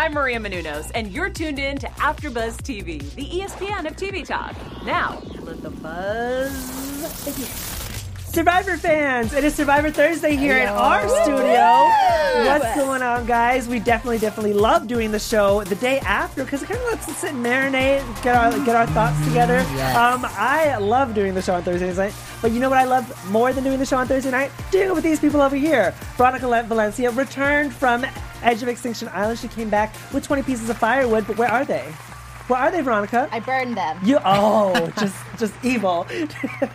I'm Maria Menounos, and you're tuned in to AfterBuzz TV, the ESPN of TV talk. Now, let the buzz begin. Survivor fans, it is Survivor Thursday here in our studio. What's going on, guys? We definitely, definitely love doing the show the day after because it kind of lets us sit and marinate, get our get our thoughts together. Um, I love doing the show on Thursday night, but you know what I love more than doing the show on Thursday night? Doing it with these people over here. Veronica Le- Valencia returned from Edge of Extinction Island. She came back with 20 pieces of firewood, but where are they? Where are they, Veronica? I burned them. you oh, just just evil.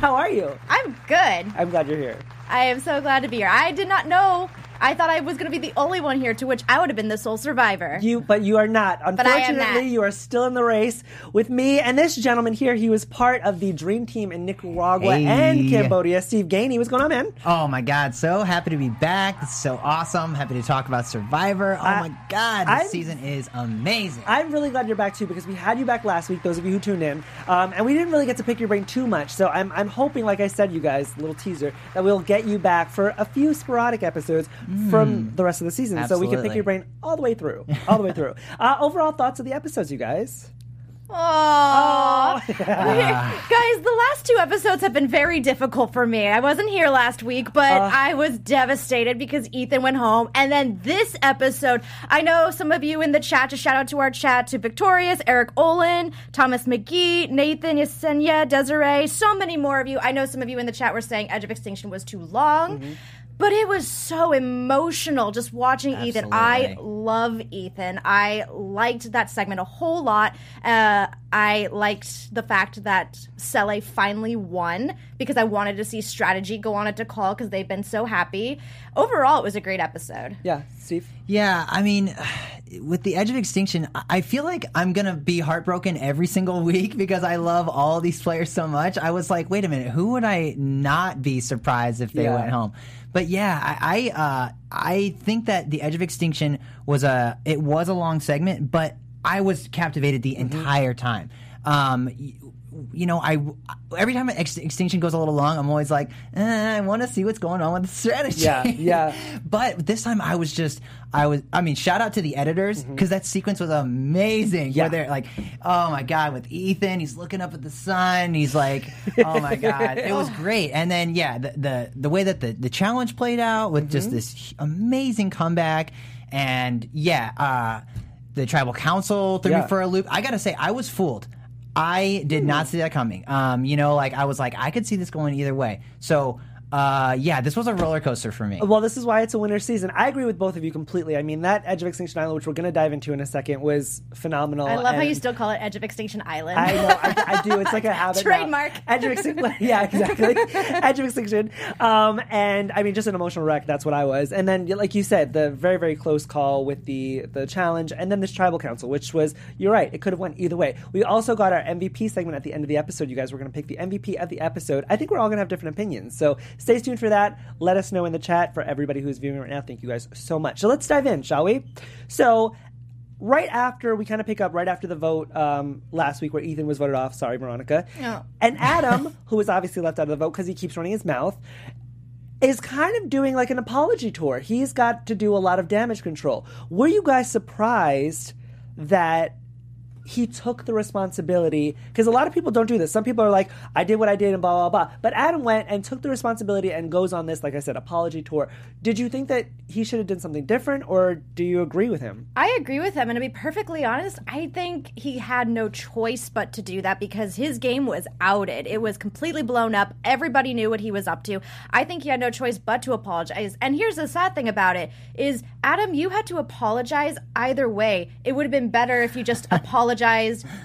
How are you? I'm good. I'm glad you're here. I am so glad to be here. I did not know. I thought I was going to be the only one here, to which I would have been the sole survivor. You, but you are not. But I am Unfortunately, not. you are still in the race with me and this gentleman here. He was part of the dream team in Nicaragua Hey. and Cambodia. Steve Ganey, what's going on, man? Oh my God! So happy to be back. This is so awesome. Happy to talk about Survivor. Oh I- my God! This I'm- season is amazing. I'm really glad you're back too because we had you back last week. Those of you who tuned in, um, and we didn't really get to pick your brain too much. So I'm, I'm hoping, like I said, you guys, little teaser, that we'll get you back for a few sporadic episodes from the rest of the season, so we can pick your brain all the way through, all the way through. Uh, overall thoughts of the episodes, you guys. Oh, guys, the last two episodes have been very difficult for me. I wasn't here last week, but I was devastated because Ethan went home. And then this episode, I know some of you in the chat, just shout out to our chat to Victorious, Eric Olin, Thomas McGee, Nathan Yesenia, Desiree, so many more of you. I know some of you in the chat were saying Edge of Extinction was too long. But it was so emotional just watching Ethan. I love Ethan. I liked that segment a whole lot. Uh, I liked the fact that Sele finally won because I wanted to see strategy go on at the call because they've been so happy. Overall, it was a great episode. Yeah, Steve. Yeah, I mean, with the Edge of Extinction, I- I feel like I'm gonna be heartbroken every single week because I love all these players so much. I was like, wait a minute, who would I not be surprised if they Yeah. went home? But yeah, I I, uh, I think that the Edge of Extinction was a it was a long segment, but I was captivated the Mm-hmm. entire time. Um, you know, I every time Ex- Extinction goes a little long, I'm always like, eh, I want to see what's going on with the strategy. Yeah, yeah. but this time I was just, I was, I mean, shout out to the editors because that sequence was amazing. Mm-hmm. Yeah. Where they're like, oh my god, with Ethan, he's looking up at the sun. He's like, oh my god, it was great. And then yeah, the the, the way that the the challenge played out with Mm-hmm. just this amazing comeback, and yeah, uh, the tribal council threw Yeah. me for a loop. I gotta say, I was fooled. I did not see that coming. Um, you know, like I was like, I could see this going either way. So, uh, yeah, this was a roller coaster for me. Well, this is why it's a winter season. I agree with both of you completely. I mean, that Edge of Extinction Island, which we're going to dive into in a second, was phenomenal. I love how you still call it Edge of Extinction Island. I know, I, I do. It's like a habit. now. Trademark. Edge of Extinction. Yeah, exactly. Edge of Extinction. Um, and I mean, just an emotional wreck. That's what I was. And then, like you said, the very, very close call with the the challenge, and then this tribal council, which was you're right. It could have went either way. We also got our MVP segment at the end of the episode. You guys were going to pick the MVP of the episode. I think we're all going to have different opinions. So stay tuned for that. Let us know in the chat for everybody who's viewing right now. Thank you guys so much. So let's dive in, shall we? So right after we kind of pick up right after the vote um, last week where Ethan was voted off. Sorry, Veronica. No. And Adam, who was obviously left out of the vote because he keeps running his mouth, is kind of doing like an apology tour. He's got to do a lot of damage control. Were you guys surprised that he took the responsibility because a lot of people don't do this. Some people are like, I did what I did and blah, blah, blah. But Adam went and took the responsibility and goes on this, like I said, apology tour. Did you think that he should have done something different or do you agree with him? I agree with him, and to be perfectly honest, I think he had no choice but to do that because his game was outed. It was completely blown up. Everybody knew what he was up to. I think he had no choice but to apologize. And here's the sad thing about it: is Adam, you had to apologize either way. It would have been better if you just apologized,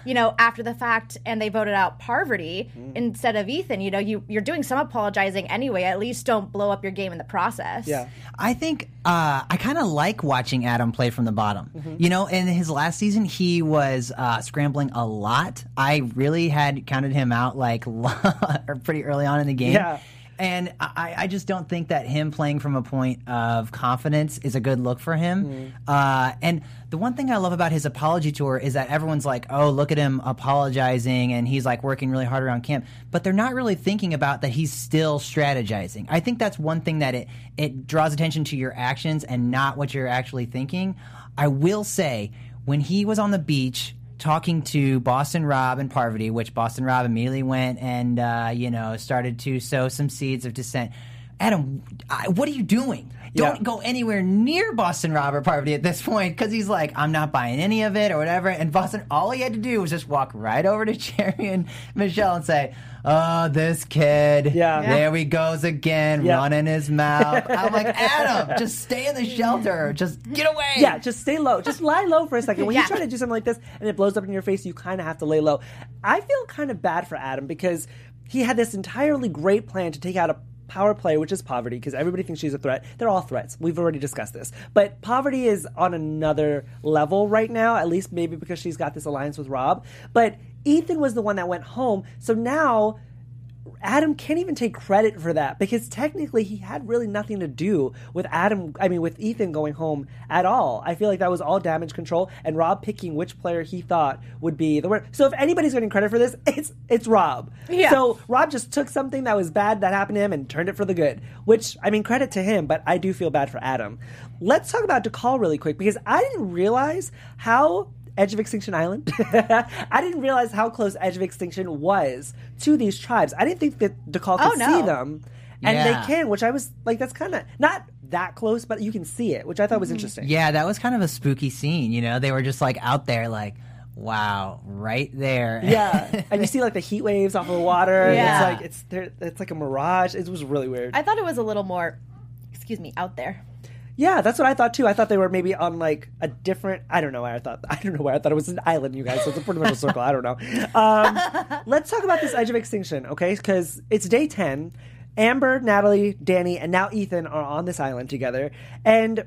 you know, after the fact, and they voted out Parvati instead of Ethan. You know, you you're doing some apologizing anyway. At least don't blow up your game in the process. Yeah. I think uh, I kind of like watching Adam play from the bottom. Mm-hmm. You know, in his last season, he was uh, scrambling a lot. I really had counted him out like pretty early on in the game. Yeah. And I, I just don't think that him playing from a point of confidence is a good look for him. Mm-hmm. Uh, and the one thing I love about his apology tour is that everyone's like, oh, look at him apologizing and he's like working really hard around camp. But they're not really thinking about that he's still strategizing. I think that's one thing that it, it draws attention to your actions and not what you're actually thinking. I will say, when he was on the beach, talking to Boston Rob and Parvati, which Boston Rob immediately went and uh, you know started to sow some seeds of dissent. Adam, I, what are you doing? Don't Yeah. go anywhere near Boston Rob or Parvati at this point because he's like, I'm not buying any of it or whatever. And Boston, all he had to do was just walk right over to Jerry and Michelle and say, "Oh, this kid, Yeah. Yeah. there he goes again, Yeah. running his mouth." I'm like, Adam, just stay in the shelter, just get away. Yeah, just stay low. Just lie low for a second. When Yeah. you try to do something like this and it blows up in your face, you kind of have to lay low. I feel kind of bad for Adam because he had this entirely great plan to take out a power play, which is Parvati, because everybody thinks she's a threat. They're all threats. We've already discussed this. But Parvati is on another level right now, at least maybe because she's got this alliance with Rob. But Ethan was the one that went home. So now Adam can't even take credit for that because technically he had really nothing to do with Adam, I mean, with Ethan going home at all. I feel like that was all damage control and Rob picking which player he thought would be the winner. So if anybody's getting credit for this, it's it's Rob. Yeah. So Rob just took something that was bad that happened to him and turned it for the good, which, I mean, credit to him, but I do feel bad for Adam. Let's talk about Dakal really quick because I didn't realize how Edge of Extinction Island. I didn't realize how close Edge of Extinction was to these tribes. I didn't think that Dakal could Oh, no. see them, and Yeah. they can, which I was like, that's kind of not that close, but you can see it, which I thought was mm-hmm. interesting. Yeah, that was kind of a spooky scene. You know, they were just like out there, like, wow, right there. Yeah, and you see like the heat waves off of the water. Yeah. It's like it's there. It's like a mirage. It was really weird. I thought it was a little more, excuse me, out there. Yeah, that's what I thought too. I thought they were maybe on like a different. I don't know where I thought. I don't know where I thought it was an island. You guys, so it's a pretty much a circle. I don't know. Um, let's talk about this Edge of Extinction, okay? Because it's day ten. Amber, Natalie, Danni, and now Ethan are on this island together, and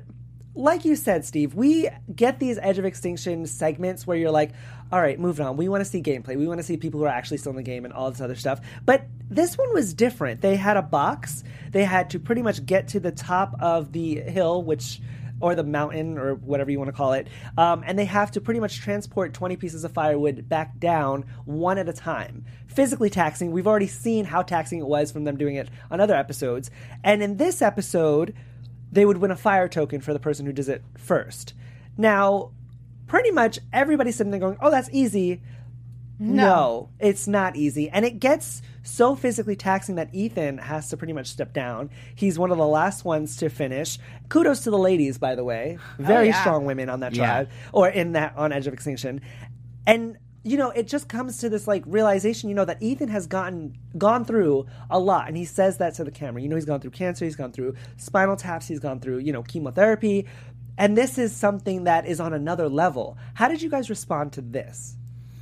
like you said, Steve, we get these Edge of Extinction segments where you're like, all right, moving on. We want to see gameplay. We want to see people who are actually still in the game and all this other stuff. But this one was different. They had a box. They had to pretty much get to the top of the hill, which or the mountain or whatever you want to call it. Um, and they have to pretty much transport 20 pieces of firewood back down one at a time. Physically taxing. We've already seen how taxing it was from them doing it on other episodes. And in this episode, they would win a fire token for the person who does it first. Now, pretty much everybody sitting there going, "Oh, that's easy." No. it's not easy, and it gets so physically taxing that Ethan has to pretty much step down. He's one of the last ones to finish. Kudos to the ladies, by the way, oh, very yeah. strong women on that Yeah. or in that on Edge of Extinction, and you know it just comes to this like realization, you know, that Ethan has gotten gone through a lot, and he says that to the camera. You know, he's gone through cancer, he's gone through spinal taps, he's gone through you know chemotherapy, and this is something that is on another level. How did you guys respond to this?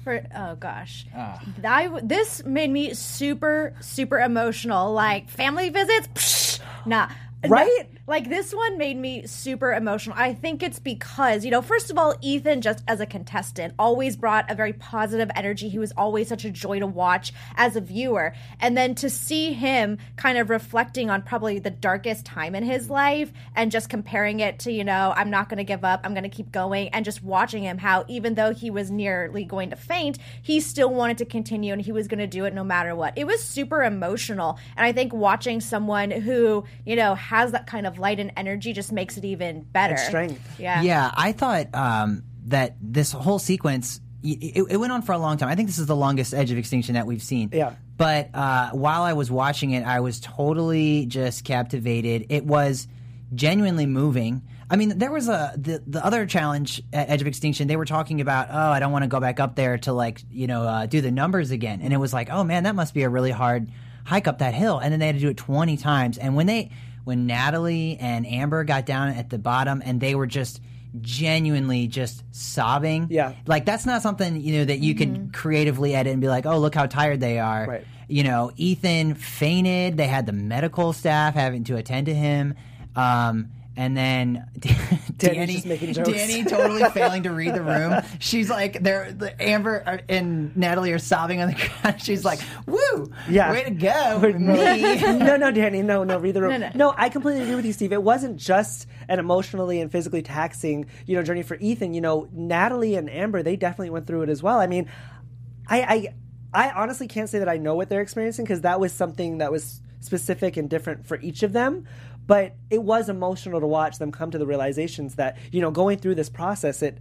For, oh gosh, ah. I w this made me super super emotional. Like family visits, Psh, nah. Right? Like this one made me super emotional. I think it's because, you know, first of all, Ethan, just as a contestant, always brought a very positive energy. He was always such a joy to watch as a viewer. And then to see him kind of reflecting on probably the darkest time in his life and just comparing it to, you know, I'm not going to give up, I'm going to keep going, and just watching him how even though he was nearly going to faint, he still wanted to continue and he was going to do it no matter what. It was super emotional. And I think watching someone who, you know, has that kind of light and energy just makes it even better. And strength. Yeah. Yeah, I thought um, that this whole sequence it, it went on for a long time. I think this is the longest Edge of Extinction that we've seen. Yeah. But uh, while I was watching it, I was totally just captivated. It was genuinely moving. I mean, there was a the the other challenge at Edge of Extinction. They were talking about, oh, I don't want to go back up there to like you know uh, do the numbers again, and it was like, oh man, that must be a really hard hike up that hill. And then they had to do it twenty times. And when they when Natalie and Amber got down at the bottom, and they were just genuinely just sobbing. Yeah. like that's not something you know that you could creatively edit and be like, oh, look how tired they are. Right. You know, Ethan fainted. They had the medical staff having to attend to him. Um, And then Danni's just making jokes. Danni totally failing to read the room. She's like, "There, the Amber and Natalie are sobbing on the ground." She's like, "Woo, Yeah. way to go, Wait, me." no, no, Danni, no, no, read the room. No, No, no. I completely agree with you, Steve. It wasn't just an emotionally and physically taxing, you know, journey for Ethan. You know, Natalie and Amber, they definitely went through it as well. I mean, I, I, I honestly can't say that I know what they're experiencing because that was something that was specific and different for each of them. But it was emotional to watch them come to the realizations that you know, going through this process, it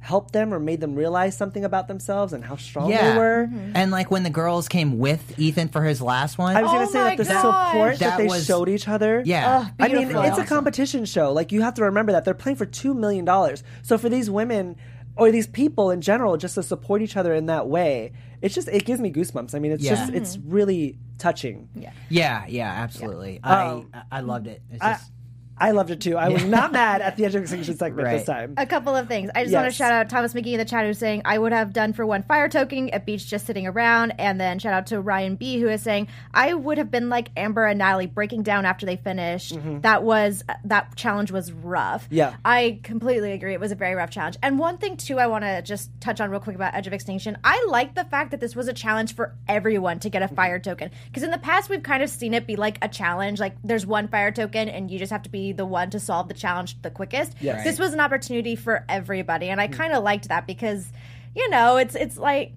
helped them or made them realize something about themselves and how strong yeah, they were. Mm-hmm. and like when the girls came with Ethan for his last one, I was Oh gonna say my that the gosh. support that, That they was- showed each other. Yeah. Ugh, I mean, beautiful. it's a competition show. Like you have to remember that they're playing for two million dollars. So for these women or these people in general, just to support each other in that way, it's just it gives me goosebumps. I mean, it's Yeah. just it's really touching. Yeah. yeah, yeah, absolutely. Um, I I loved it. It's I, just, I loved it too. I was not mad at the Edge of Extinction segment this time. A couple of things. I just want to shout out Thomas McGee in the chat who's saying, I would have done for one fire token at beach just sitting around. And then shout out to Ryan B who is saying, I would have been like Amber and Natalie breaking down after they finished. That was, that challenge was rough. Mm-hmm. Yeah. I completely agree. It was a very rough challenge. And one thing too, I want to just touch on real quick about Edge of Extinction. I like the fact that this was a challenge for everyone to get Mm-hmm. a fire token. Because in the past, we've kind of seen it be like a challenge. Like there's one fire token and you just have to be the one to solve the challenge the quickest. Yes. This was an opportunity for everybody. Mm. And I kind of liked that because, you know, it's, it's like,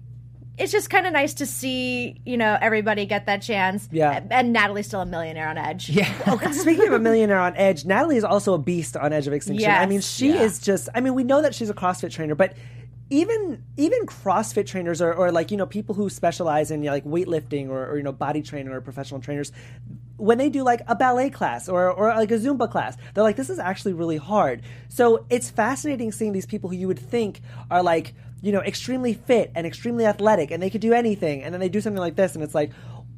it's just kind of nice to see, you know, everybody get that chance. Yeah. And Natalie's still a millionaire on Edge. yeah. Okay, speaking of a millionaire on Edge, Natalie is also a beast on Edge of Extinction. I mean, she Yeah. is just. I mean, we know that she's a CrossFit trainer, but even even CrossFit trainers or, or like you know people who specialize in you know, like weightlifting or, or you know body training or professional trainers. When they do like a ballet class or, or like a Zumba class, they're like, this is actually really hard. So it's fascinating seeing these people who you would think are like, you know, extremely fit and extremely athletic and they could do anything. And then they do something like this and it's like,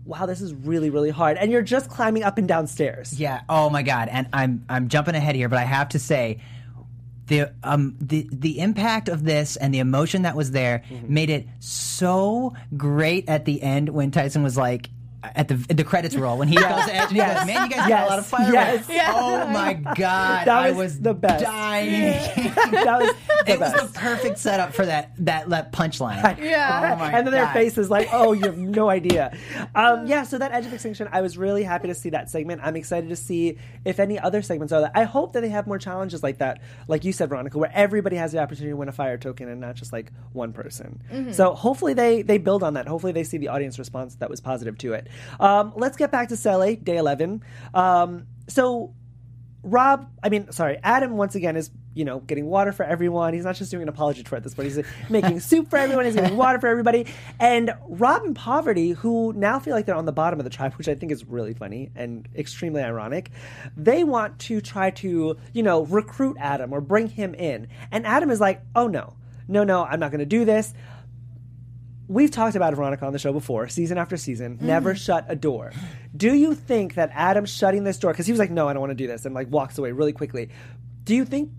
wow, this is really, really hard. And you're just climbing up and down stairs. Yeah. Oh my God. And I'm I'm jumping ahead here, but I have to say, the um the the impact of this and the emotion that was there Mm-hmm. made it so great at the end when Tyson was like. At the the credits roll when he goes to Edge and he goes, man, you guys got a lot of Yes. fireworks. Yes. Oh my god, That I was was the best. dying. that was the it was the perfect setup for that that, that punchline. Yeah. Oh my and then their God. face is like, oh, you have no idea. Um, yeah, so that Edge of Extinction, I was really happy to see that segment. I'm excited to see if any other segments are that. I hope that they have more challenges like that, like you said, Veronica, where everybody has the opportunity to win a fire token and not just like one person. Mm-hmm. So hopefully they they build on that. Hopefully they see the audience response that was positive to it. Um, let's get back to Sele, day 11. Um, so Rob, I mean, sorry, Adam once again is, you know, getting water for everyone. He's not just doing an apology tour at this point. He's making soup for everyone. He's getting water for everybody. And Rob and Parvati, who now feel like they're on the bottom of the tribe, which I think is really funny and extremely ironic, they want to try to, you know, recruit Adam or bring him in. And Adam is like, oh no, no, no, I'm not going to do this. We've talked about Veronica on the show before, season after season. Mm. Never shut a door. Do you think that Adam shutting this door because he was like, "No, I don't want to do this," and like walks away really quickly? Do you think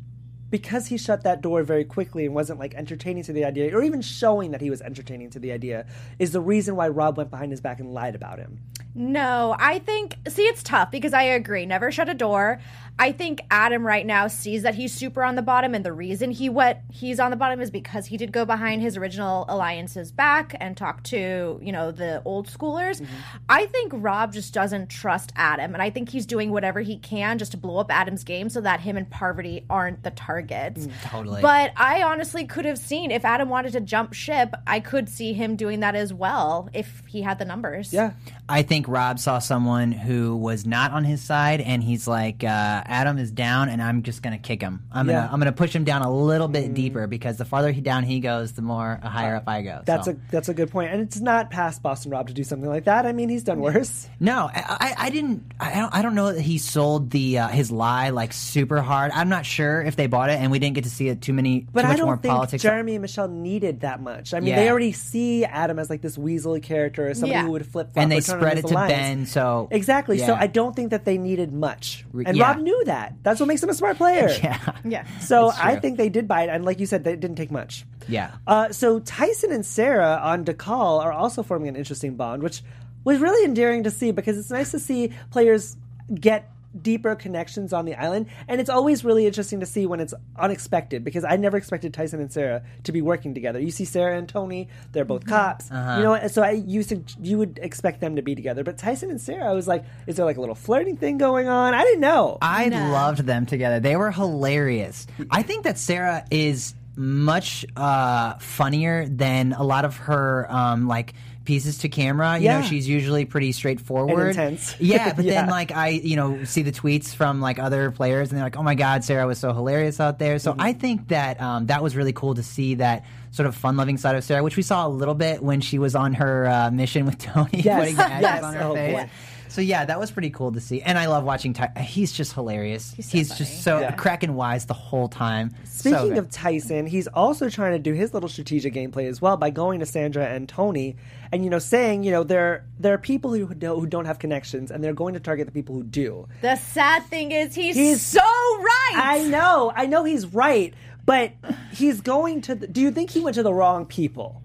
because he shut that door very quickly and wasn't like entertaining to the idea, or even showing that he was entertaining to the idea, is the reason why Rob went behind his back and lied about him? No, I think see it's tough because I agree. Never shut a door. I think Adam right now sees that he's super on the bottom, and the reason he went he's on the bottom is because he did go behind his original alliance's back and talk to you know the old schoolers. I think Rob just doesn't trust Adam, and I think he's doing whatever he can just to blow up Adam's game so that him and Parvati aren't the targets. Totally. But I honestly could have seen if Adam wanted to jump ship, I could see him doing that as well if he had the numbers. Yeah, I think Rob saw someone who was not on his side, and he's like, uh, "Adam is down, and I'm just gonna kick him. I'm Yeah. gonna, I'm gonna push him down a little bit deeper because the farther he down he goes, the more higher up I go." that's So- a that's a good point, and it's not past Boston Rob to do something like that. I mean, he's done worse. no. I, I, I didn't. I don't. I don't know that he sold the uh, his lie like super hard. I'm not sure if they bought it, and we didn't get to see it too many. But too I much don't more think politics. Jeremy and Michelle needed that much. I mean, Yeah. they already see Adam as like this weaselly character, as somebody Yeah. who would flip flop, and they spread it to Ben. So Exactly. So I don't think that they needed much, and yeah. Rob knew that. That's what makes him a smart player. Yeah. Yeah. So That's I true. think they did buy it, and like you said, they didn't take much. Yeah. Uh, so Tyson and Sarah on Dakal are also forming an interesting bond, which was really endearing to see because it's nice to see players get deeper connections on the island, and it's always really interesting to see when it's unexpected because I never expected Tyson and Sarah to be working together. You see Sarah and Tony; they're both cops, you know. So I you sug- you would expect them to be together, but Tyson and Sarah, I was like, is there like a little flirting thing going on? I didn't know. I loved them together. They were hilarious. I think that Sarah is much uh, funnier than a lot of her um, like pieces to camera. You Yeah. know, she's usually pretty straightforward. intense. Yeah, but Yeah. then like I, you know, see the tweets from like other players and they're like, "Oh my god, Sarah was so hilarious out there." Mm-hmm. So I think that um, that was really cool to see that sort of fun-loving side of Sarah, which we saw a little bit when she was on her uh, mission with Tony, Yes. putting the Yes. on her Oh, face. boy. So yeah, that was pretty cool to see, and I love watching. Ty- he's just hilarious. He's, so just so Yeah. cracking wise the whole time. Speaking good. of Tyson, he's also trying to do his little strategic gameplay as well by going to Sandra and Tony, and you know, saying you know there there are people who don't, who don't have connections, and they're going to target the people who do. The sad thing is, he's, He's- so right. I know, I know he's right, but he's going to. The, do you think he went to the wrong people?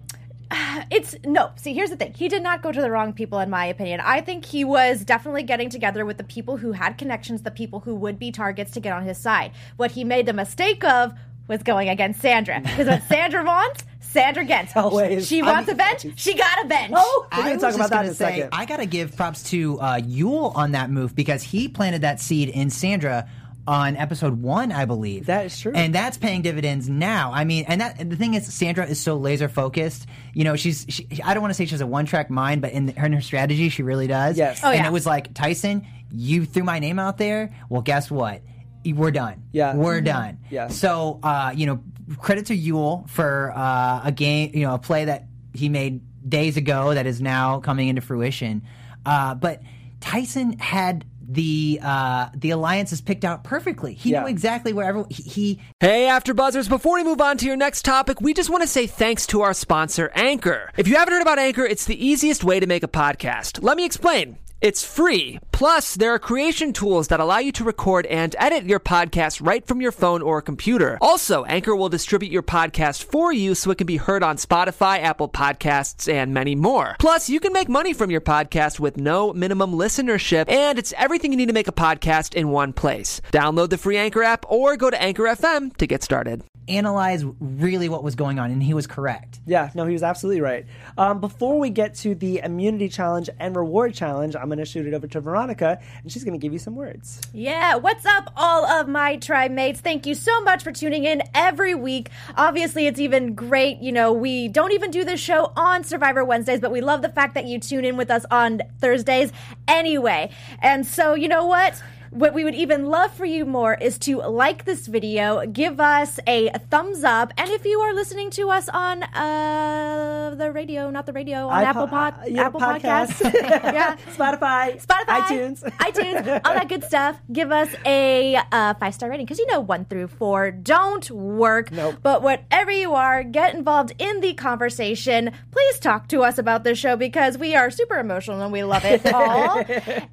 It's no. See, here's the thing. He did not go to the wrong people, in my opinion. I think he was definitely getting together with the people who had connections, the people who would be targets to get on his side. What he made the mistake of was going against Sandra. Because what Sandra wants, Sandra gets. Always. She wants a bench, she got a bench. Oh, we're I going was to talk about that gonna in a say, second. I gotta give props to uh, Yul on that move because he planted that seed in Sandra on episode one, I believe. That is true. and that's paying dividends now. I mean, and that and the thing is, Sandra is so laser focused. You know, she's she, I don't want to say she has a one track mind, but in, her, in her strategy, she really does. Yes. Oh, and yeah. it was like Tyson, you threw my name out there. Well, guess what? We're done. Yeah. we're done. Yeah. So, uh, you know, credit to Yul for uh, a game, you know, a play that he made days ago that is now coming into fruition. Uh, but Tyson had the uh, the alliances picked out perfectly. He Yeah. knew exactly where everyone. He, he Hey, After Buzzers, before we move on to your next topic, we just want to say thanks to our sponsor, Anchor. If you haven't heard about Anchor, it's the easiest way to make a podcast. Let me explain. It's free. Plus, there are creation tools that allow you to record and edit your podcast right from your phone or computer. Also, Anchor will distribute your podcast for you so it can be heard on Spotify, Apple Podcasts, and many more. Plus, you can make money from your podcast with no minimum listenership, and it's everything you need to make a podcast in one place. Download the free Anchor app or go to Anchor FM to get started. Analyze really what was going on, and he was correct. Yeah, no, he was absolutely right. Um, before we get to the immunity challenge and reward challenge, I'm going to shoot it over to Veronica, and she's going to give you some words. Yeah, what's up, all of my tribe mates? Thank you so much for tuning in every week. Obviously, it's even great. You know, we don't even do this show on Survivor Wednesdays, but we love the fact that you tune in with us on Thursdays anyway. And so, you know what? What we would even love for you more is to like this video, give us a thumbs up, and if you are listening to us on uh, the radio, not the radio, on Apple Pod, uh, yeah, Apple podcasts. Podcasts, yeah, Spotify, Spotify, iTunes. iTunes, all that good stuff. Give us a uh, five star rating because you know one through four don't work. Nope. But whatever you are, get involved in the conversation. Please talk to us about this show because we are super emotional and we love it all.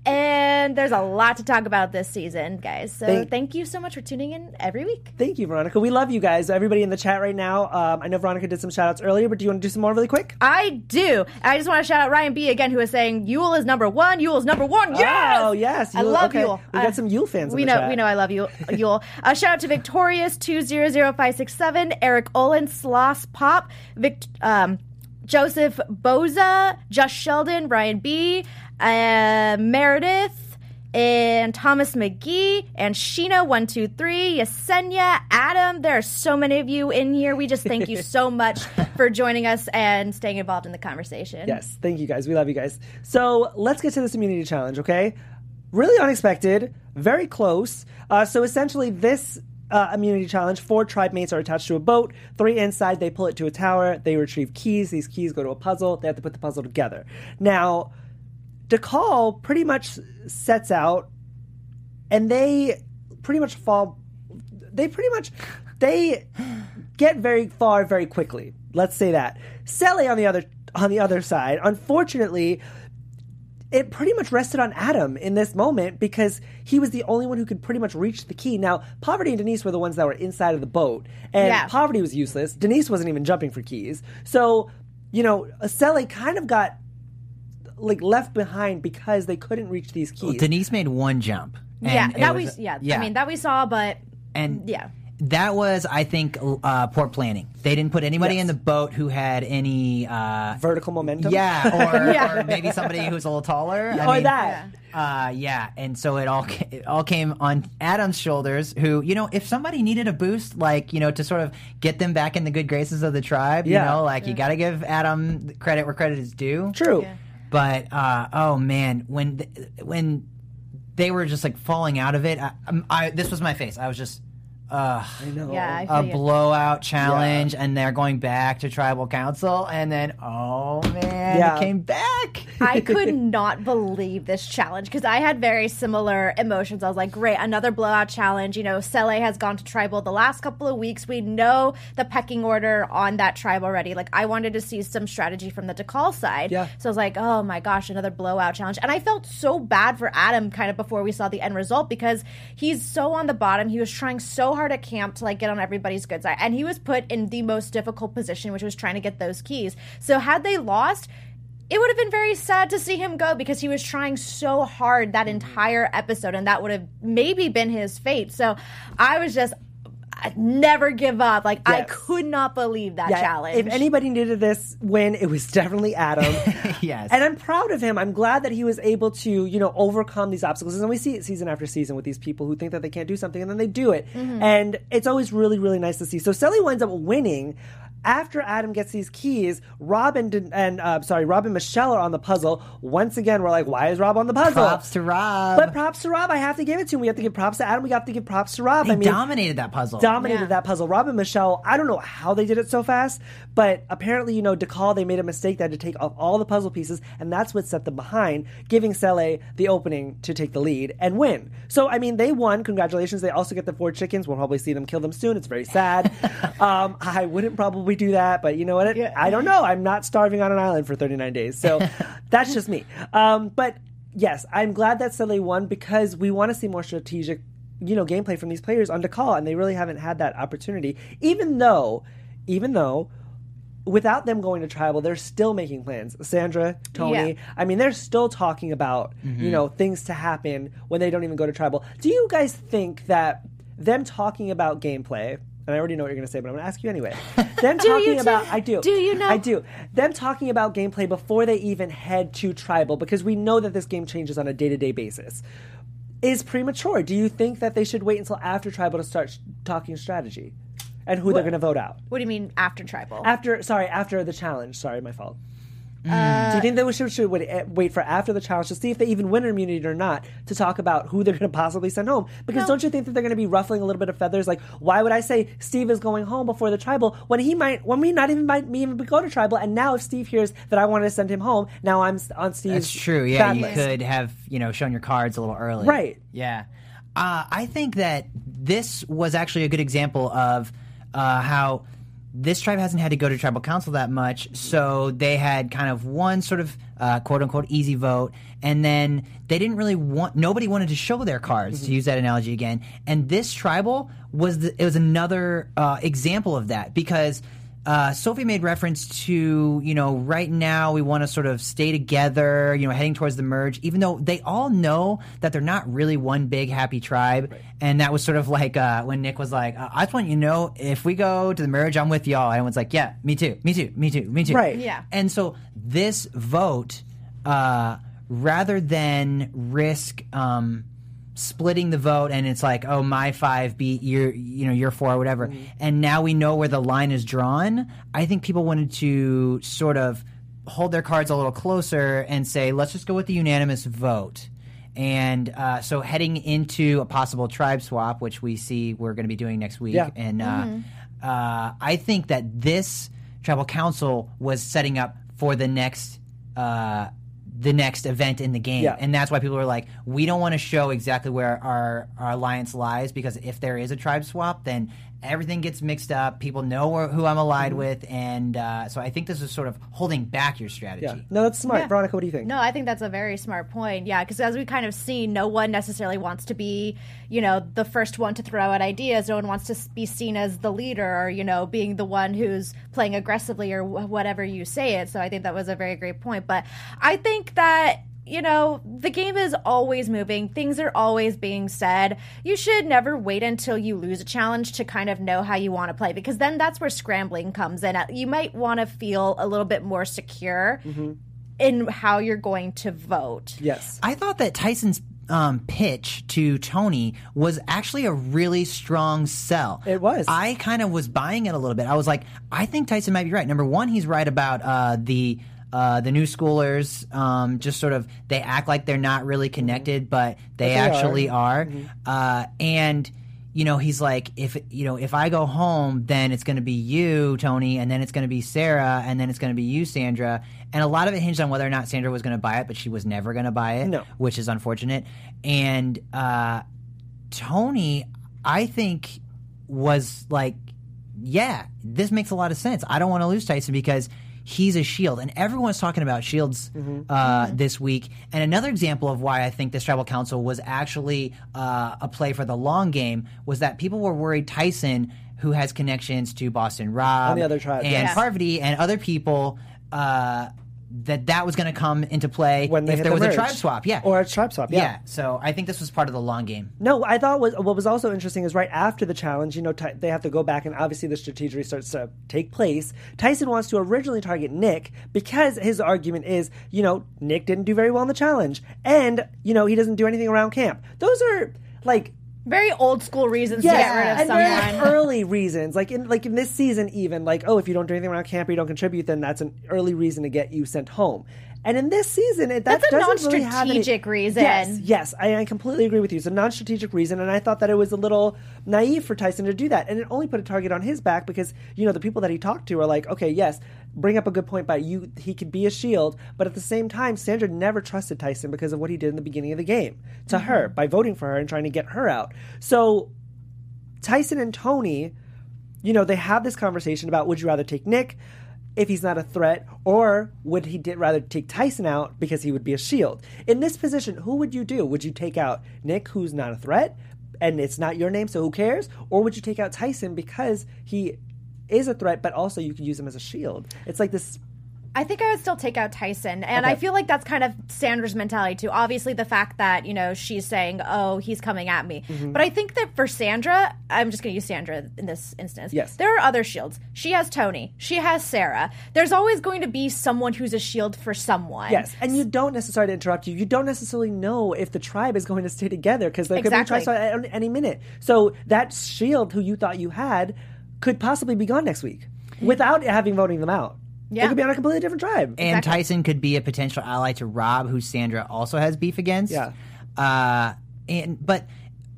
and there's a lot to talk about this season, guys. So Thank- thank, you so much for tuning in every week. Thank you, Veronica. We love you guys. Everybody in the chat right now. Um, I know Veronica did some shout outs earlier, but do you want to do some more really quick? I do. I just want to shout out Ryan B again, who is saying Yul is number one. Yul is number one. Yes. Oh, yes. I love Okay. Yul. We got Uh, some Yul fans in We the know. chat. We know. I love you, Yul. Uh, shout out to Victorious two zero zero five six seven, Eric Olin, Sloss Pop, Vic, um, Joseph Boza, Just Sheldon, Brian B, uh, Meredith. And Thomas McGee and Sheena123, Yesenia, Adam. There are so many of you in here. We just thank you so much for joining us and staying involved in the conversation. Yes, thank you guys. We love you guys. So let's get to this immunity challenge, okay? Really unexpected, very close. Uh, so essentially, this uh, immunity challenge, four tribe mates are attached to a boat. Three inside, they pull it to a tower. They retrieve keys. These keys go to a puzzle. They have to put the puzzle together. Now, Dakal pretty much sets out, and they pretty much fall. They pretty much they get very far very quickly. Let's say that. Sele on the other on the other side, unfortunately, it pretty much rested on Adam in this moment because he was the only one who could pretty much reach the key. Now, Parvati and Denise were the ones that were inside of the boat, and Yeah. Parvati was useless. Denise wasn't even jumping for keys. So, you know, Sele kind of got like left behind because they couldn't reach these keys. Denise made one jump. yeah, And it that was- we yeah, I mean that we saw, but and yeah. that was, I think, uh, poor planning. They didn't put anybody Yes. in the boat who had any. Uh, Vertical momentum. yeah, or, Yeah. or maybe somebody who's a little taller. I Or mean, that. Uh, yeah, and so it all ca- it all came on Adam's shoulders. Who, you know, if somebody needed a boost, like you know, to sort of get them back in the good graces of the tribe, Yeah. you know, like you got to give Adam credit where credit is due. True. But uh, oh man, when th- when they were just like falling out of it, I, um, I this was my face. I was just. Uh, I know. Yeah, I a you. blowout challenge, and they're going back to tribal council, and then oh man, Yeah. it came back. I could not believe this challenge because I had very similar emotions. I was like, great, another blowout challenge. You know, Sele has gone to tribal the last couple of weeks. We know the pecking order on that tribe already. Like, I wanted to see some strategy from the Dakal side. Yeah. So I was like, oh my gosh, another blowout challenge. And I felt so bad for Adam kind of before we saw the end result because he's so on the bottom. He was trying so hard at camp to like get on everybody's good side. And he was put in the most difficult position, which was trying to get those keys. So had they lost, it would have been very sad to see him go because he was trying so hard that mm-hmm. entire episode and that would have maybe been his fate. So I was just never give up. Like I could not believe that Yeah, challenge. If anybody needed this win, it was definitely Adam. Yes. And I'm proud of him. I'm glad that he was able to, you know, overcome these obstacles. And we see it season after season with these people who think that they can't do something and then they do it. Mm-hmm. And it's always really, really nice to see. So Sele winds up winning. After Adam gets these keys, Robin and, and uh, sorry, Rob and Michelle are on the puzzle. Once again, we're like, why is Rob on the puzzle? Props to Rob. But props to Rob. I have to give it to him. We have to give props to Adam. We have to give props to Rob. they I mean, dominated that puzzle. dominated Yeah. that puzzle. Rob and Michelle, I don't know how they did it so fast, but apparently, you know, Dakal, they made a mistake. They had to take off all the puzzle pieces, and that's what set them behind, giving Sele the opening to take the lead and win. So, I mean, they won. Congratulations. They also get the four chickens. We'll probably see them kill them soon. It's very sad. um, I wouldn't probably do that, but you know what? I don't know. I'm not starving on an island for 39 days. So that's just me. Um, but yes, I'm glad that Sele won because we want to see more strategic you know gameplay from these players on call, and they really haven't had that opportunity. Even though, even though. Without them going to tribal, they're still making plans. Sandra, Tony, Yeah. I mean, they're still talking about you know things to happen when they don't even go to tribal. Do you guys think that them talking about gameplay? And I already know what you're going to say, but I'm going to ask you anyway. Them talking about, I do. Do you know? I do. Them talking about gameplay before they even head to tribal, because we know that this game changes on a day to day basis is premature. Do you think that they should wait until after tribal to start sh- talking strategy and who they're going to vote out? what do you mean after tribal? After, sorry, after the challenge. Sorry, my fault. Uh, Do you think they should, should wait, eh, for after the challenge to see if they even win immunity or not to talk about who they're going to possibly send home? Because don't you think that they're going to be ruffling a little bit of feathers? Like, why would I say Steve is going home before the tribal when he might, when we not even might me even go to tribal? And now if Steve hears that I wanted to send him home, now I'm s- on Steve's That's true. Yeah, you list. could have you know shown your cards a little early. Right. Yeah. Uh, I think that this was actually a good example of uh, how this tribe hasn't had to go to tribal council that much, so they had kind of one sort of uh, quote unquote easy vote, and then they didn't really want nobody wanted to show their cards Mm-hmm. to use that analogy again. And this tribal was the, it was another uh, example of that because uh, Sophie made reference to, you know, right now we want to sort of stay together, you know, heading towards the merge, even though they all know that they're not really one big happy tribe. And that was sort of like uh, when Nick was like, uh, I just want you to know if we go to the merge, I'm with y'all. And everyone's like, yeah, me too, me too, me too, me too. Right. Yeah. And so this vote, uh, rather than risk, um, splitting the vote and it's like oh my five beat your you know your four or whatever and now we know where the line is drawn. I think people wanted to sort of hold their cards a little closer and say let's just go with the unanimous vote. And uh, so heading into a possible tribe swap which we see we're going to be doing next week Yeah. and uh, uh, i think that this tribal council was setting up for the next uh, the next event in the game Yeah. and that's why people are like, we don't want to show exactly where our, our alliance lies because if there is a tribe swap, then everything gets mixed up. People know who I'm allied Mm-hmm. with, and uh, so I think this is sort of holding back your strategy. Yeah. No, that's smart. Yeah. Veronica, what do you think? No, I think that's a very smart point. Yeah, because as we kind of see, no one necessarily wants to be, you know, the first one to throw out ideas. No one wants to be seen as the leader or, you know, being the one who's playing aggressively or whatever you say it. So I think that was a very great point. But I think that you know, the game is always moving. Things are always being said. You should never wait until you lose a challenge to kind of know how you want to play because then that's where scrambling comes in. You might want to feel a little bit more secure in how you're going to vote. Yes. I thought that Tyson's um, pitch to Tony was actually a really strong sell. It was. I kind of was buying it a little bit. I was like, I think Tyson might be right. Number one, he's right about uh, the. Uh, the new schoolers um, just sort of they act like they're not really connected, but they, they actually are. are. Uh, and you know, he's like, if you know, if I go home, then it's going to be you, Tony, and then it's going to be Sarah, and then it's going to be you, Sandra. And a lot of it hinged on whether or not Sandra was going to buy it, but she was never going to buy it, No. which is unfortunate. And uh, Tony, I think, was like, yeah, this makes a lot of sense. I don't want to lose Tyson because he's a shield, and everyone's talking about shields uh, this week. And another example of why I think this tribal council was actually uh, a play for the long game was that people were worried Tyson, who has connections to Boston Rob And the other tribes, and yes. Parvati and other people. Uh, that that was going to come into play When if there the was a tribe swap, yeah, Or a tribe swap, yeah. yeah. So I think this was part of the long game. No, I thought was what was also interesting is right after the challenge, you know, Ty- they have to go back and obviously the strategy starts to take place. Tyson wants to originally target Nick because his argument is, you know, Nick didn't do very well in the challenge, and you know he doesn't do anything around camp. Those are like Very old school reasons yes, to get rid of and very someone. early reasons, like in like in this season, even like oh, if you don't do anything around camp or you don't contribute, then that's an early reason to get you sent home. And in this season, it that That's a doesn't really have any- non-strategic reason. Yes, yes, I, I completely agree with you. It's a non-strategic reason, and I thought that it was a little naive for Tyson to do that, and it only put a target on his back because you know the people that he talked to are like, okay, yes, bring up a good point by you. He could be a shield, but at the same time, Sandra never trusted Tyson because of what he did in the beginning of the game to her mm-hmm. by voting for her and trying to get her out. So Tyson and Tony, you know, they have this conversation about would you rather take Nick if he's not a threat, or would he rather take Tyson out because he would be a shield? In this position, who would you do? Would you take out Nick, who's not a threat, and it's not your name, so who cares? Or would you take out Tyson because he is a threat, but also you could use him as a shield? It's like this. I think I would still take out Tyson. And Okay. I feel like that's kind of Sandra's mentality too. Obviously, the fact that, you know, she's saying, oh, he's coming at me. Mm-hmm. But I think that for Sandra, I'm just going to use Sandra in this instance. Yes. There are other shields. She has Tony, she has Sarah. There's always going to be someone who's a shield for someone. Yes, and you don't necessarily interrupt you. You don't necessarily know if the tribe is going to stay together because there could be a tribe Exactly. at any minute. So that shield who you thought you had could possibly be gone next week without having voting them out. They Yeah. could be on a completely different tribe. And Tyson could be a potential ally to Rob, who Sandra also has beef against. Yeah. Uh, and but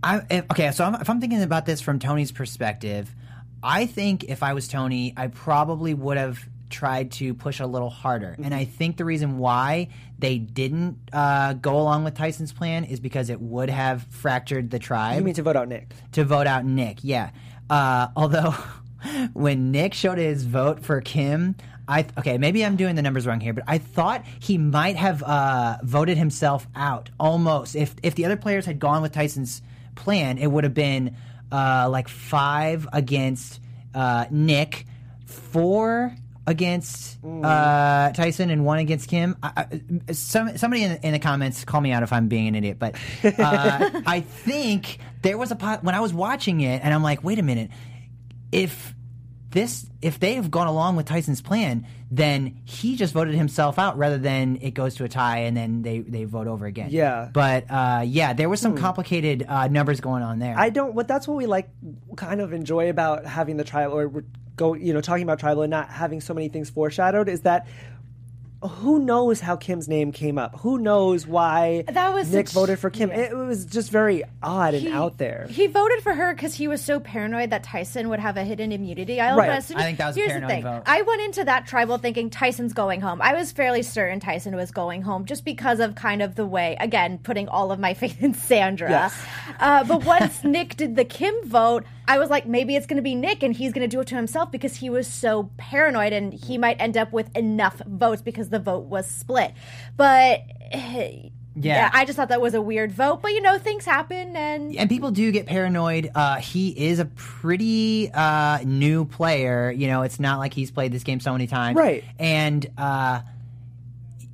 I if, okay. So I'm, if I'm thinking about this from Tony's perspective, I think if I was Tony, I probably would have tried to push a little harder. And I think the reason why they didn't uh, go along with Tyson's plan is because it would have fractured the tribe you mean to vote out Nick? to vote out Nick. Yeah. Uh, although when Nick showed his vote for Kim, I okay maybe I'm doing the numbers wrong here, but I thought he might have uh, voted himself out almost. If if the other players had gone with Tyson's plan, it would have been uh, like five against uh, Nick, four against uh, Tyson and one against Kim. I, I, some somebody in, in the comments call me out if I'm being an idiot, but uh, I think there was a pot when I was watching it, and I'm like, wait a minute, if this if they have gone along with Tyson's plan, then he just voted himself out rather than it goes to a tie and then they they vote over again. Yeah. but uh, yeah, there was some complicated uh, numbers going on there. I don't. What that's what we like, kind of enjoy about having the trial or go, you know, talking about tribal and not having so many things foreshadowed is that. Who knows how Kim's name came up? Who knows why That was Nick such- voted for Kim? It was just very odd and out there. He voted for her because he was so paranoid that Tyson would have a hidden immunity. I, Right. as soon as- I think that was a here's paranoid the thing. vote. I went into that tribal thinking Tyson's going home. I was fairly certain Tyson was going home just because of kind of the way, again, putting all of my faith in Sandra. Yes. Uh, but once Nick did the Kim vote, I was like, maybe it's going to be Nick and he's going to do it to himself because he was so paranoid and he might end up with enough votes because the vote was split. But. eh, Yeah. I just thought that was a weird vote, but you know, things happen and and people do get paranoid. Uh, he is a pretty uh, new player. You know, it's not like he's played this game so many times, Right. And uh,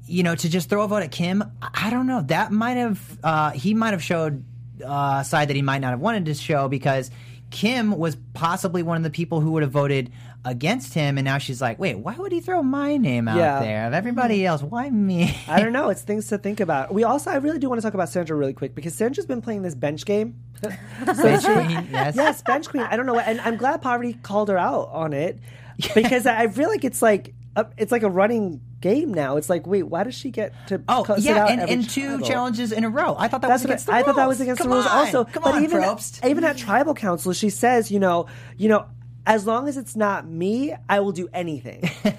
you know, to just throw a vote at Kim, I I don't know. That might have uh, he might have showed uh, a side that he might not have wanted to show because Kim was possibly one of the people who would have voted against him, and now she's like, wait, why would he throw my name out Yeah. there of everybody mm-hmm. else? Why me? I don't know. It's things to think about. We also, I really do want to talk about Sandra really quick because Sandra's been playing this bench game. Bench queen, yes. yes, bench queen. I don't know, what, and I'm glad Parvati called her out on it because I feel like it's like a, it's like a running game now. It's like, wait, why does she get to? Oh yeah, out and, every and two challenges in a row. I thought that That's was against I, the I thought that was against Come the rules. on, Also, come but on, even Probst. even at tribal council, she says, you know, you know, as long as it's not me, I will do anything.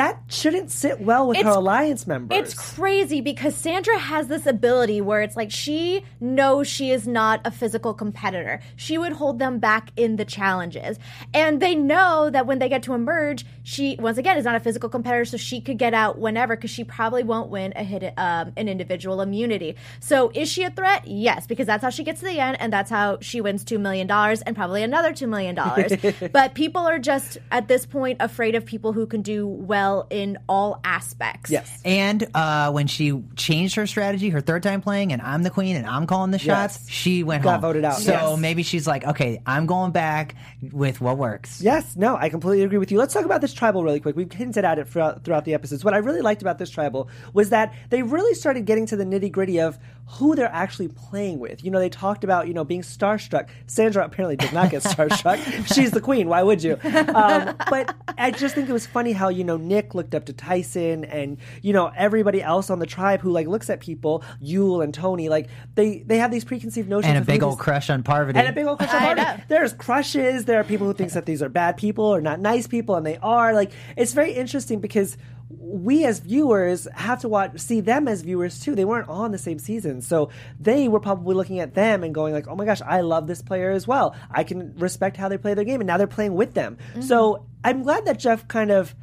that shouldn't sit well with her alliance members. It's crazy because Sandra has this ability where it's like she knows she is not a physical competitor. She would hold them back in the challenges. And they know that when they get to emerge, she, once again, is not a physical competitor, so she could get out whenever because she probably won't win a hit, um, an individual immunity. So is she a threat? Yes, because that's how she gets to the end and that's how she wins $2 million and probably another $2 million. but people are just, at this point, afraid of people who can do well in all aspects. yes. And uh, when she changed her strategy, her third time playing, and I'm the queen and I'm calling the shots, Yes. she went Got home. voted out, So yes. maybe she's like, okay, I'm going back with what works. Yes, no, I completely agree with you. Let's talk about this tribal really quick. We've hinted at it throughout, throughout the episodes. What I really liked about this tribal was that they really started getting to the nitty gritty of who they're actually playing with. You know, they talked about, you know, being starstruck. Sandra apparently did not get starstruck. She's the queen. Why would you? Um, but I just think it was funny how, you know, Nick looked up to Tyson and, you know, everybody else on the tribe who, like, looks at people, Yul and Tony, like, they, they have these preconceived notions And a of who big these- old crush on Parvati. and a big old crush on I Parvati. know. There's crushes. There are people who think that these are bad people or not nice people, and they are. Like it's very interesting because we as viewers have to watch see them as viewers too. They weren't on the same season, so they were probably looking at them and going like, "Oh my gosh, I love this player as well. I can respect how they play their game." And now they're playing with them. Mm-hmm. So I'm glad that Jeff kind of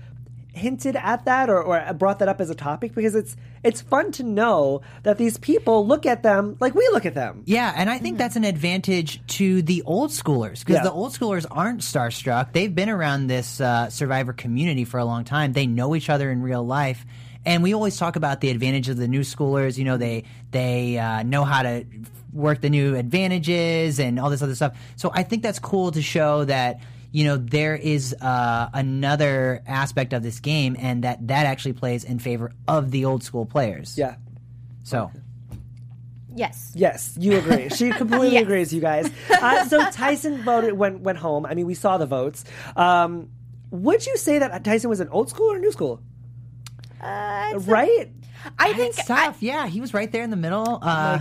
hinted at that or, or brought that up as a topic because it's it's fun to know that these people look at them like we look at them. Yeah, and I think that's an advantage to the old schoolers because Yeah. the old schoolers aren't starstruck. They've been around this uh, survivor community for a long time. They know each other in real life, and we always talk about the advantage of the new schoolers. You know, they they uh, know how to work the new advantages and all this other stuff. So I think that's cool to show that. You know there is uh, another aspect of this game, and that that actually plays in favor of the old school players. Yeah. So Yes. Yes, you agree. She completely Yes. agrees, you guys. Uh, so Tyson voted went went home. I mean, we saw the votes. Um, would you say that Tyson was an old school or new school? Uh, Right? I think it's tough. yeah, he was right there in the middle. Uh,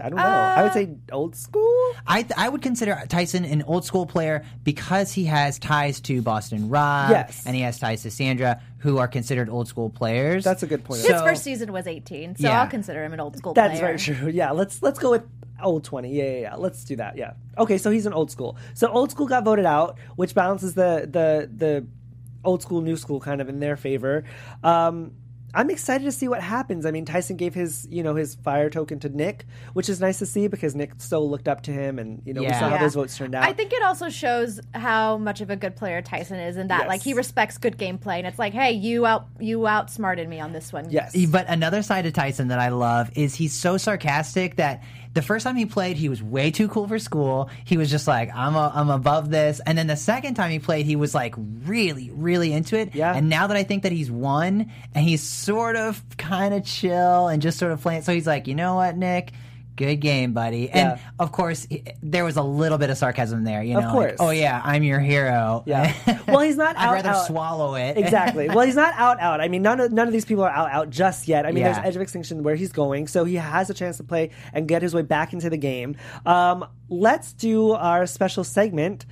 I don't know. I would say old school. I I would consider Tyson an old school player because he has ties to Boston Rob, Yes. and he has ties to Sandra, who are considered old school players. That's a good point. his So- first season was 18, so Yeah. I'll consider him an old school That's player. very true. Yeah, let's let's go with old twenty. Yeah, yeah, yeah. Let's do that. Yeah. Okay, so he's an old school. So old school got voted out, which balances the the the old school new school kind of in their favor. Um, I'm excited to see what happens. I mean, Tyson gave his, you know, his fire token to Nick, which is nice to see because Nick so looked up to him, and you know, we Yeah. saw how Yeah. those votes turned out. I think it also shows how much of a good player Tyson is, and that Yes. like he respects good gameplay, and it's like, hey, you out you outsmarted me on this one. yes, But another side of Tyson that I love is he's so sarcastic that the first time he played, he was way too cool for school. He was just like, I'm, a, I'm above this. And then the second time he played, he was like really, really into it. Yeah. And now that I think that he's won and he's sort of kind of chill and just sort of playing. So he's like, you know what, Nick? Good game, buddy. And Yeah. of course, there was a little bit of sarcasm there. You know, Of like, oh yeah, I'm your hero. Yeah. Well, he's not I'd out, rather out. swallow it. exactly. Well, he's not out out. I mean, none of none of these people are out out just yet. I mean, Yeah. there's Edge of Extinction where he's going, so he has a chance to play and get his way back into the game. Um, let's do our special segment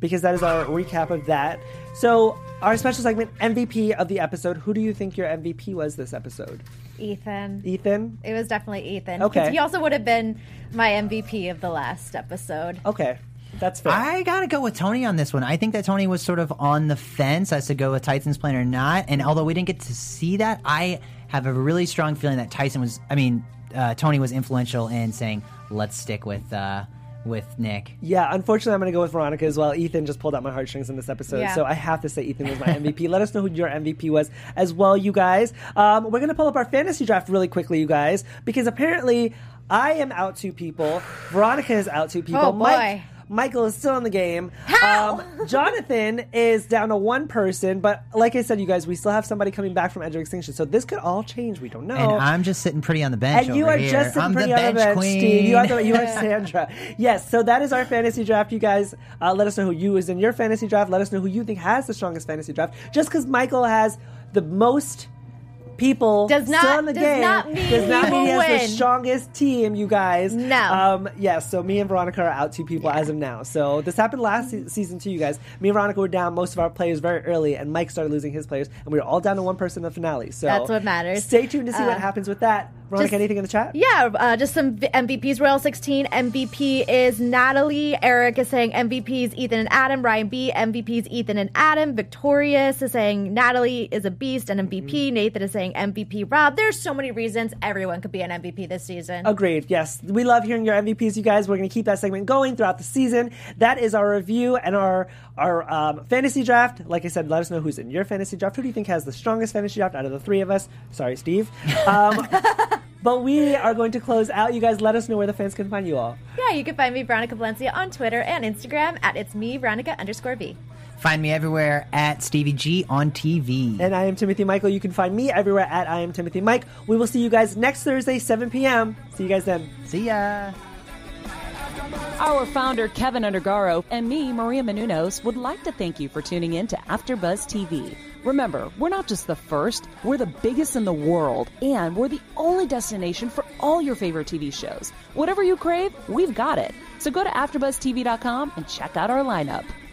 because that is our recap of that. So, our special segment MVP of the episode. Who do you think your MVP was this episode? Ethan. Ethan. It was definitely Ethan. Okay. He also would have been my MVP of the last episode. Okay, that's fair. I gotta go with Tony on this one. I think that Tony was sort of on the fence as to go with Tyson's plan or not. And although we didn't get to see that, I have a really strong feeling that Tyson was. I mean, uh, Tony was influential in saying, "Let's stick with." Uh, with Nick. Yeah, unfortunately, I'm going to go with Veronica as well. Ethan just pulled out my heartstrings in this episode, Yeah. so I have to say Ethan was my MVP. Let us know who your MVP was as well, you guys. Um, we're going to pull up our fantasy draft really quickly, you guys, because apparently I am out two people. Veronica is out two people. Oh, boy. Mike, Michael is still in the game. How? Um, Jonathan is down to one person, but like I said, you guys, we still have somebody coming back from Edge of Extinction, so this could all change. We don't know. And I'm just sitting pretty on the bench. And you are here. just sitting I'm pretty the on the bench bench, queen. Steve. You are, the, you are Sandra. Yes, so that is our fantasy draft, you guys. Uh, let us know who you is in your fantasy draft. Let us know who you think has the strongest fantasy draft. Just because Michael has the most people Does not- still in the does game not mean does not he mean he has the strongest team, you guys. No. Um, yes, so me and Veronica are out two people as of now. So this happened last se- season too, you guys. Me and Veronica were down most of our players very early, and Mike started losing his players, and we were all down to one person in the finale. So That's what matters. Stay tuned to see what Uh, happens with that. Veronica, just- anything in the chat? Yeah, uh, just some v- MVPs. Royal 16 MVP is Natalie. Eric is saying MVPs Ethan and Adam. Ryan B MVPs Ethan and Adam. Victorious is saying Natalie is a beast and MVP. Mm-hmm. Nathan is saying MVP Rob. There's so many reasons everyone could be an MVP this season. Agreed. Yes, we love hearing your MVPs, you guys. We're going to keep that segment going throughout the season. That is our review and our our um, fantasy draft. Like I said, let us know who's in your fantasy draft. Who do you think has the strongest fantasy draft out of the three of us? Sorry, Steve. Um, but we are going to close out. You guys, let us know where the fans can find you all. Yeah, you can find me Veronica Valencia on Twitter and Instagram at it's me Veronica underscore V. Find me everywhere at Stevie G on TV. And I am Timothy Michael. You can find me everywhere at I am Timothy Mike. We will see you guys next Thursday, 7 p.m. See you guys then. See ya. Our founder, Kevin Undergaro, and me, Maria Menounos, would like to thank you for tuning in to AfterBuzz TV. Remember, we're not just the first, we're the biggest in the world, and we're the only destination for all your favorite TV shows. Whatever you crave, we've got it. So go to AfterBuzzTV.com and check out our lineup.